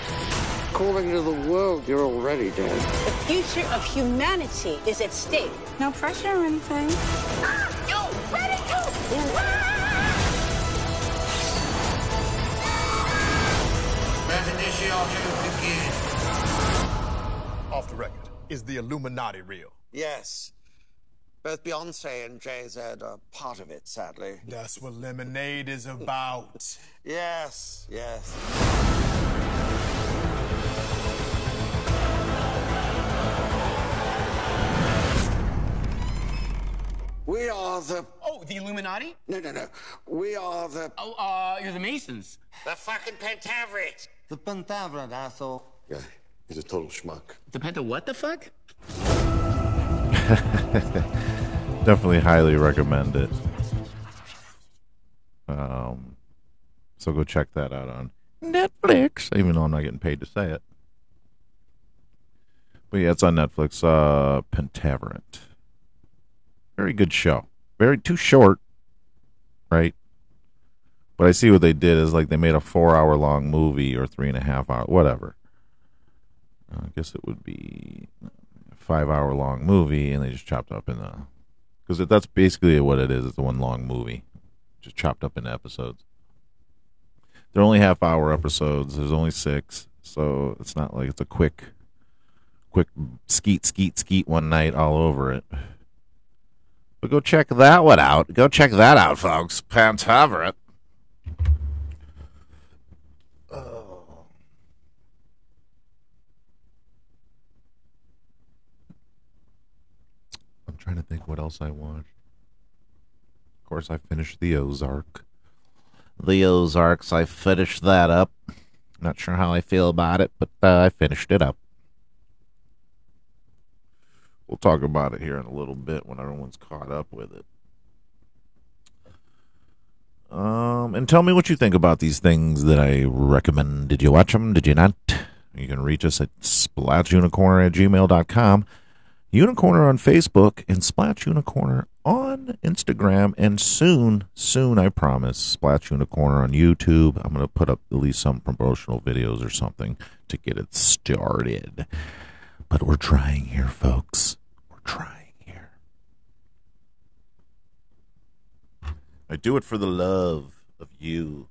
According to the world, you're already dead. The future of humanity is at stake. No pressure or anything. Ah! You ready to Off the record. Is the Illuminati real? Yes. Both Beyonce and Jay Z are part of it, sadly. That's what lemonade is about. Yes, yes. We are the. Oh, the Illuminati? No, no, no. We are the. Oh, uh, you're the Masons. The fucking Pentaverate. The Pentaverate, asshole. Yeah, he's a total schmuck. The Penta what the fuck? definitely highly recommend it. Um, so go check that out on Netflix, even though I'm not getting paid to say it. But yeah, it's on Netflix. Uh, Pentaverant. Very good show. Very too short, right? But I see what they did is like they made a four hour long movie or three and a half hour, whatever. I guess it would be a five hour long movie, and they just chopped up in the because that's basically what it is. It's one long movie. just chopped up into episodes. They're only half hour episodes. There's only six, so it's not like it's a quick, quick skeet skeet skeet one night all over it. But go check that one out. Go check that out, folks. Pantaveret. I'm trying to think what else I watched. Of course, I finished the Ozark. The Ozarks, I finished that up. Not sure how I feel about it, but uh, I finished it up. We'll talk about it here in a little bit when everyone's caught up with it. Um, and tell me what you think about these things that I recommend. Did you watch them? Did you not? You can reach us at splatsunicorner at gmail.com, Unicorner on Facebook, and Splats Unicorner on Instagram. And soon, soon, I promise, Splats Unicorner on YouTube. I'm going to put up at least some promotional videos or something to get it started. But we're trying here, folks. We're trying here. I do it for the love of you.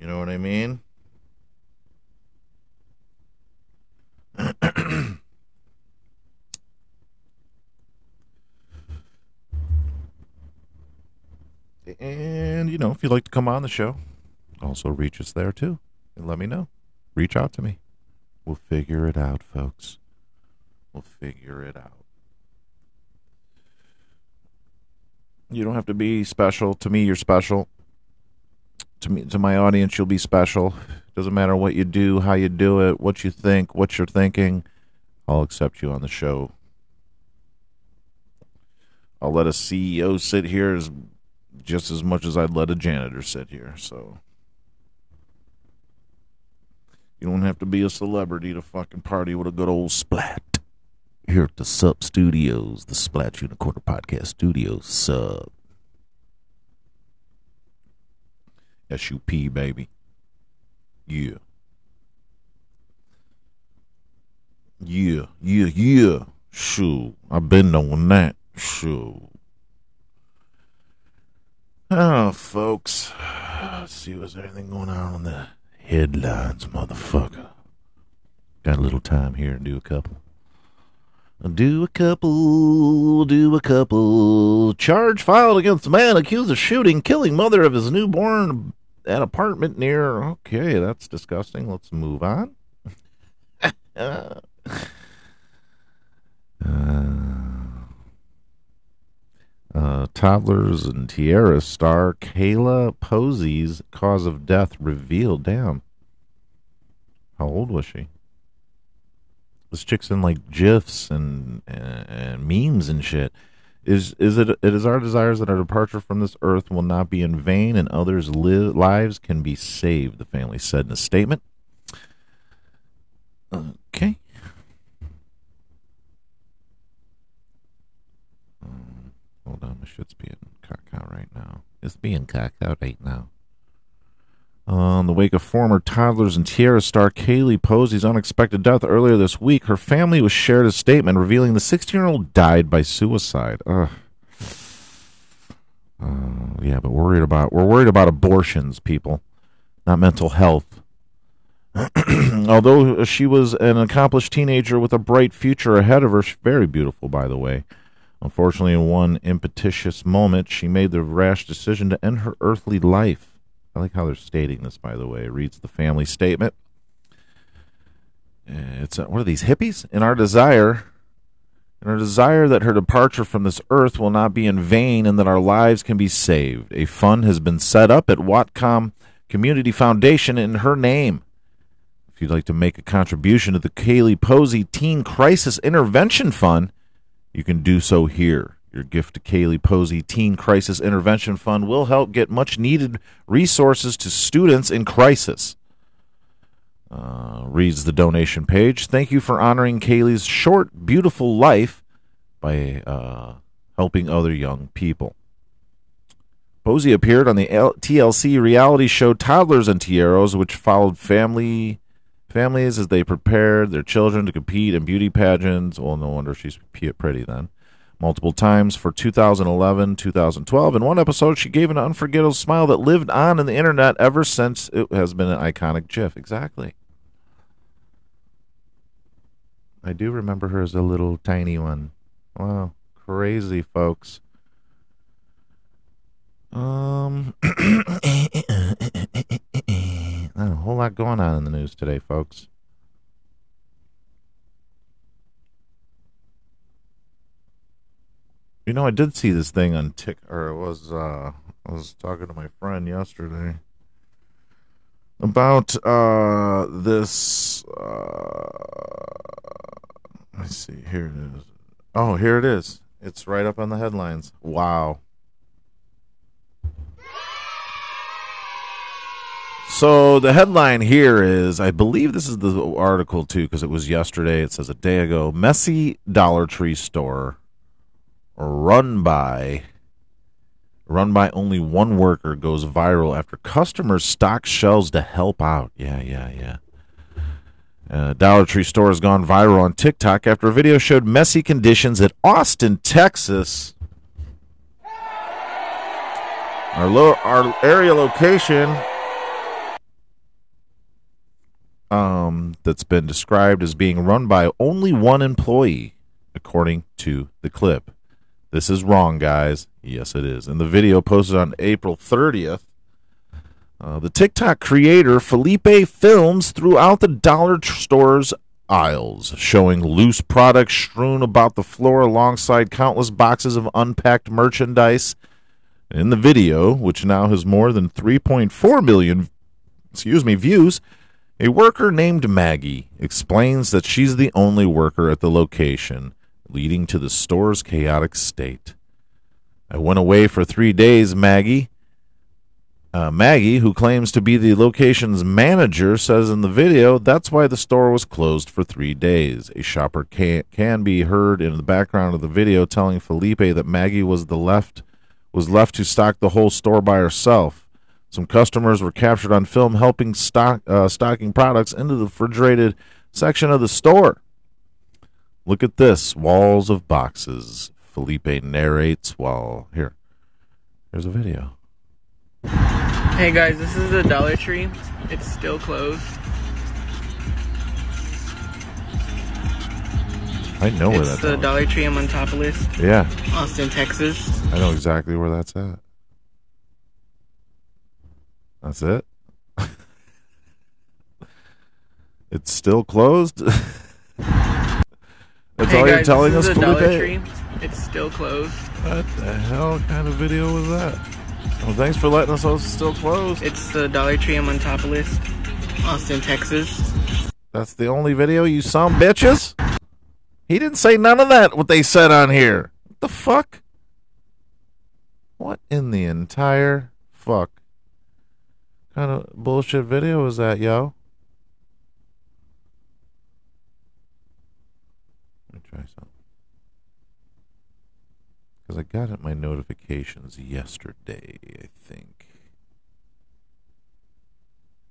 You know what I mean? and, you know, if you'd like to come on the show, also reach us there too. And let me know. Reach out to me. We'll figure it out, folks. We'll figure it out. You don't have to be special. To me, you're special. To me, to my audience, you'll be special. Doesn't matter what you do, how you do it, what you think, what you're thinking. I'll accept you on the show. I'll let a CEO sit here as just as much as I'd let a janitor sit here. So you don't have to be a celebrity to fucking party with a good old splat. Here at the Sub Studios, the Splat Unicorn Podcast Studios. Sub. SUP, baby. Yeah. Yeah, yeah, yeah. Sure. I've been knowing that. Sure. Oh, ah, folks. Let's see, was there anything going on in the headlines, motherfucker? Got a little time here to do a couple. Do a couple, do a couple. Charge filed against man accused of shooting, killing mother of his newborn at apartment near. Okay, that's disgusting. Let's move on. uh, uh, toddlers and Tiara star Kayla Posey's cause of death revealed. Damn. How old was she? This chick's in like gifs and, and, and memes and shit. Is is it? It is our desires that our departure from this earth will not be in vain, and others' li- lives can be saved. The family said in a statement. Okay. Um, my shit's being caca right now. It's being caca right now. Uh, the wake of former toddlers and Tiara star Kaylee Posey's unexpected death earlier this week, her family was shared a statement revealing the 16 year old died by suicide. Ugh. Uh, yeah, but worried about we're worried about abortions, people, not mental health. Although she was an accomplished teenager with a bright future ahead of her, very beautiful, by the way. Unfortunately, in one impetuous moment, she made the rash decision to end her earthly life. I like how they're stating this, by the way. It reads the family statement. It's uh, what are these hippies? In our desire, in our desire that her departure from this earth will not be in vain, and that our lives can be saved. A fund has been set up at Whatcom Community Foundation in her name. If you'd like to make a contribution to the Kaylee Posey Teen Crisis Intervention Fund, you can do so here. Your gift to Kaylee Posey Teen Crisis Intervention Fund will help get much needed resources to students in crisis. Uh, reads the donation page. Thank you for honoring Kaylee's short, beautiful life by uh, helping other young people. Posey appeared on the L- TLC reality show Toddlers and Tiaras, which followed family families as they prepared their children to compete in beauty pageants. Well, no wonder she's pretty then. multiple times for 2011, 2012. In one episode, she gave an unforgettable smile that lived on in the internet ever since it has been an iconic GIF. Exactly. I do remember her as a little tiny one. Wow, crazy, folks. Um, not a whole lot going on in the news today, folks. You know, I did see this thing on Tik, or it was uh, I was talking to my friend yesterday about uh this. Uh, let me see. Here it is. Oh, here it is. It's right up on the headlines. Wow. So the headline here is I believe this is the article too because it was yesterday. It says a day ago messy Dollar Tree store run by run by only one worker goes viral after customers stock shelves to help out. Yeah, yeah, yeah. Uh, Dollar Tree store has gone viral on TikTok after a video showed messy conditions at Austin, Texas. Our, lo- our area location um, that's been described as being run by only one employee, according to the clip. This is wrong, guys. Yes, it is. In the video posted on April 30th, uh, the TikTok creator Felipe films throughout the dollar store's aisles, showing loose products strewn about the floor alongside countless boxes of unpacked merchandise. In the video, which now has more than 3.4 million, excuse me, views, a worker named Maggie explains that she's the only worker at the location, leading to the store's chaotic state. I went away for three days, Maggie. Uh, Maggie, who claims to be the location's manager, says in the video that's why the store was closed for three days. A shopper can, can be heard in the background of the video telling Felipe that Maggie was the left was left to stock the whole store by herself. Some customers were captured on film helping stock uh, stocking products into the refrigerated section of the store. Look at this walls of boxes. Felipe narrates while here. Here's a video. Hey guys, this is the Dollar Tree. It's still closed. I know where it's that's the at. Dollar Tree in Montopolis. Yeah. Austin, Texas. I know exactly where that's at. That's it. it's still closed. that's hey all guys, you're telling us, Felipe? It's still closed. What the hell kind of video was that? Well, thanks for letting us know it's still closed. It's the Dollar Tree in Montopolis, Austin, Texas. That's the only video, you some bitches. He didn't say none of that. What they said on here. What the fuck? What in the entire fuck kind of bullshit video is that, yo? Let me try something. Because I got it my notifications yesterday, I think.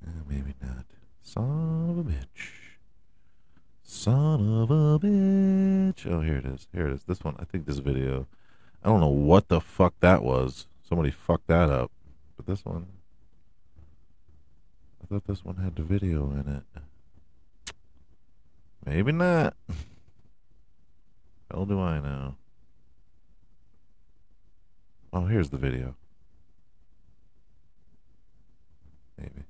Uh, maybe not. Son of a bitch. Son of a bitch. Oh, here it is. Here it is. This one. I think this video. I don't know what the fuck that was. Somebody fucked that up. But this one. Thought this one had the video in it. Maybe not. Hell do I know. Oh, here's the video. Maybe.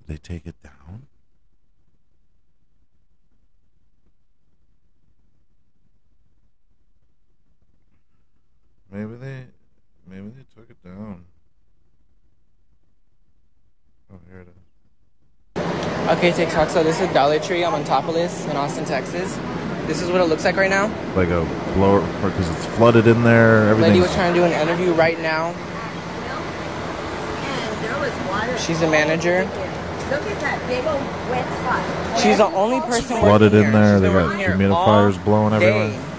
Did they take it down? Maybe they maybe they took it down. Oh, here it is. Okay, TikTok. So this is Dollar Tree. I'm on Montopolis in Austin, Texas. This is what it looks like right now. Like a blower because it's flooded in there. Everything. Lady Everything. was trying to do an interview right now. She's a manager. Look at that big old wet spot. She's the only person flooded in here. there. She's They been got humidifiers all blowing day. everywhere.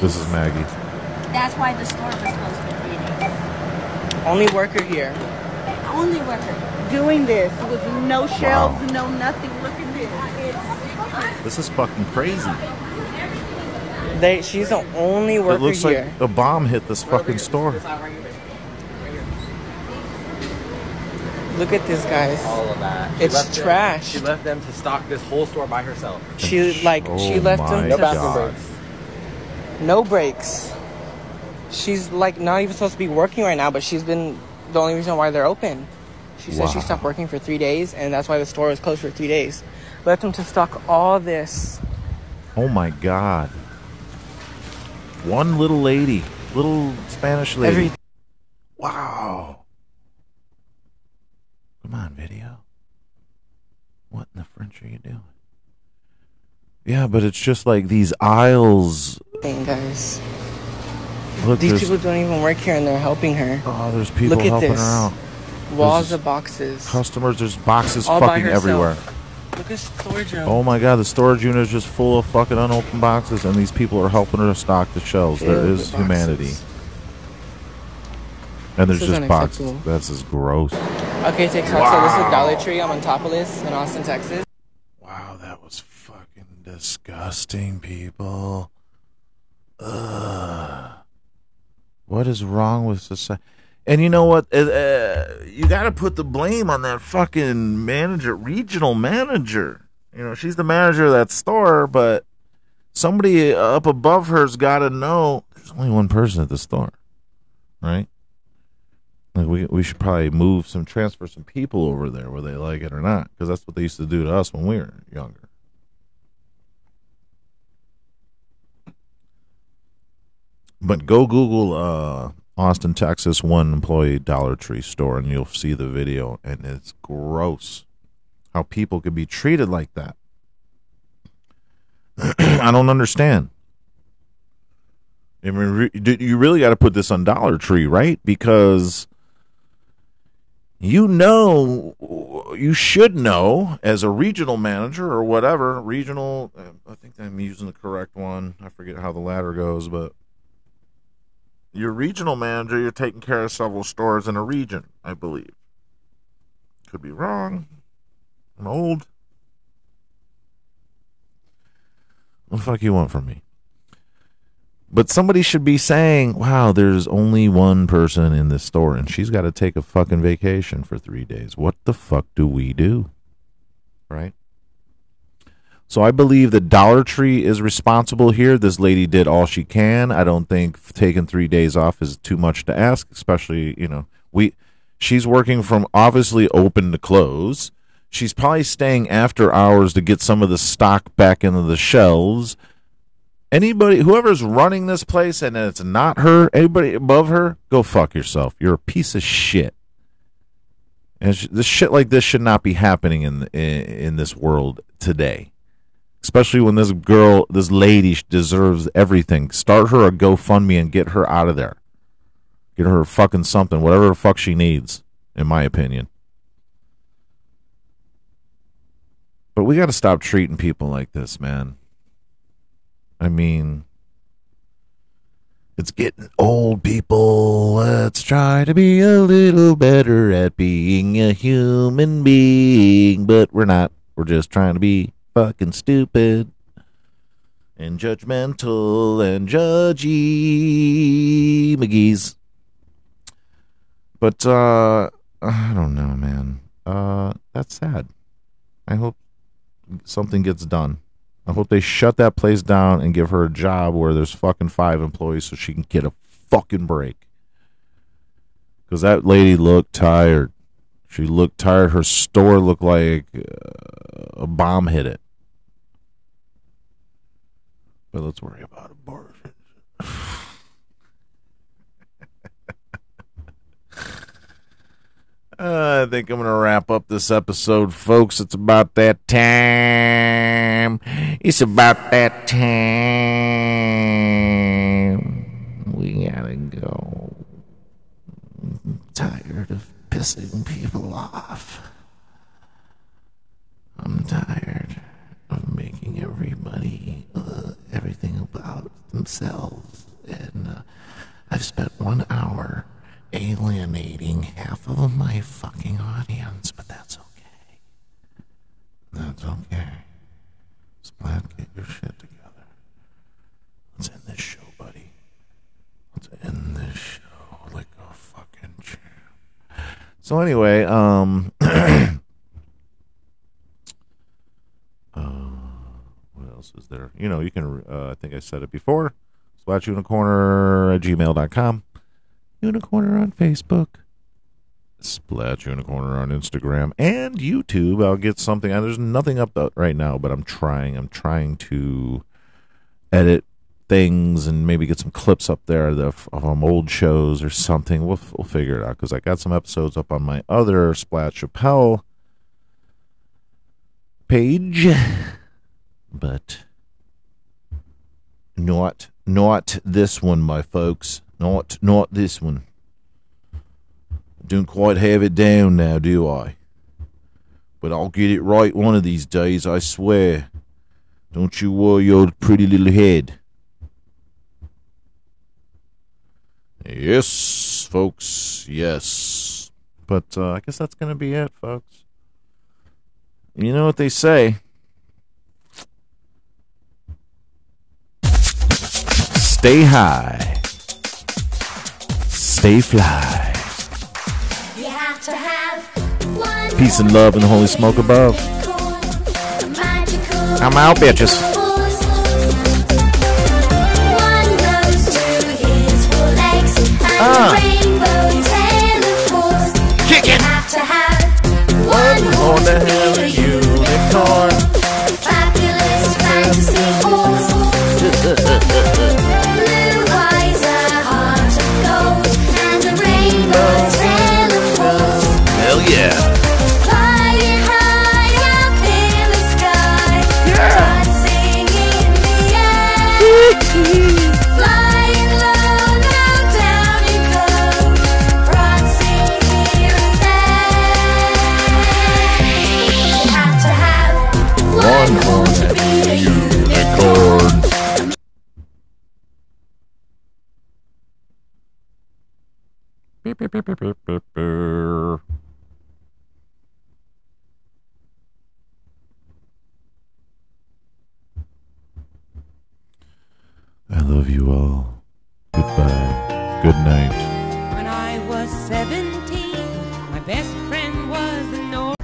This is Maggie. That's why the store was closed for three days. Only worker here. Only worker. doing this with no shelves, Wow. no nothing. Look at this. This is fucking crazy. They, she's the only worker here. It looks here. like a bomb hit this fucking store. Look at this, guys. All of that. She It's left them- trash. she left them to stock this whole store by herself. She like she Oh left them No to bathroom breaks. no breaks. She's like not even supposed to be working right now, but she's been the only reason why they're open. She said she stopped working for three days, and that's why the store was closed for three days. Left them to stock all this. Oh my god. One little lady, little Spanish lady. Every- wow. Come on, video. What in the French are you doing? Yeah, but it's just like these aisles. thing, guys. Look, These people don't even work here, and they're helping her. oh, there's people Look at helping this. her out. Walls There's of boxes. Customers, there's boxes All fucking everywhere. Look at storage room. Oh my god, the storage unit is just full of fucking unopened boxes, and these people are helping her to stock the shelves. there is with humanity. And there's just boxes. That's just gross. Okay, take TikTok. So this is Dollar Tree. I'm on Topolis in Austin, Texas. Wow, that was fucking disgusting, people. Ugh. What is wrong with society? And you know what? Uh, uh, you got to put the blame on that fucking manager, regional manager. You know, she's the manager of that store, but somebody up above her's got to know there's only one person at the store, right? Like we we should probably move some transfer some people over there whether they like it or not because that's what they used to do to us when we were younger. But go Google uh, Austin, Texas, one employee Dollar Tree store, and you'll see the video, and it's gross how people could be treated like that. I don't understand. I mean, you really got to put this on Dollar Tree, right? Because you know, you should know as a regional manager or whatever regional. I think I'm using the correct one. I forget how the ladder goes, but your regional manager, you're taking care of several stores in a region, I believe. Could be wrong. I'm old. What the fuck you want from me? But somebody should be saying, wow, there's only one person in this store and she's got to take a fucking vacation for three days. What the fuck do we do? Right? So I believe that Dollar Tree is responsible here. This lady did all she can. I don't think taking three days off is too much to ask, especially, you know, we she's working from obviously open to close. She's probably staying after hours to get some of the stock back into the shelves anybody whoever's running this place and it's not her anybody above her go fuck yourself you're a piece of shit and this shit like this should not be happening in, in in this world today especially when this girl this lady deserves everything start her a gofundme and get her out of there get her fucking something whatever the fuck she needs in my opinion but we got to stop treating people like this man I mean, it's getting old, people. Let's try to be a little better at being a human being, but we're not. We're just trying to be fucking stupid and judgmental and judgy McGee's. But uh I don't know, man. Uh that's sad. I hope something gets done. I hope they shut that place down and give her a job where there's fucking five employees so she can get a fucking break. Because that lady looked tired. She looked tired. Her store looked like uh, a bomb hit it. But let's worry about abortion. Uh, I think I'm going to wrap up this episode, folks. It's about that time. It's about that time. We got to go. I'm tired of pissing people off. I'm tired of making everybody uh, everything about themselves. And uh, I've spent one hour alienating half of my fucking audience, but that's okay. That's okay. Splat, get your shit together. Let's end this show, buddy. Let's end this show like a fucking champ. So anyway, um. else is there? You know, you can. Uh, I think I said it before. Splats Unicorner at gmail.com. Unicorner on Facebook. Unicorner on Instagram and YouTube. I'll get something. There's nothing up right now, but I'm trying. I'm trying to edit things and maybe get some clips up there of, of um, old shows or something. We'll, we'll figure it out because I got some episodes up on my other Splat Chappelle page, but not not this one, my folks. Not not this one. Don't quite have it down now, do I? But I'll get it right one of these days, I swear. Don't you worry your pretty little head. Yes, folks, yes. But uh, I guess that's going to be it, folks. You know what they say. Stay high. Stay fly. Peace and love and holy smoke above. I'm out, bitches. Ah. Kick it. One more to have a unicorn. Fabulous fantasy I love you all. Goodbye. Good night. When I was 17, my best friend was the North.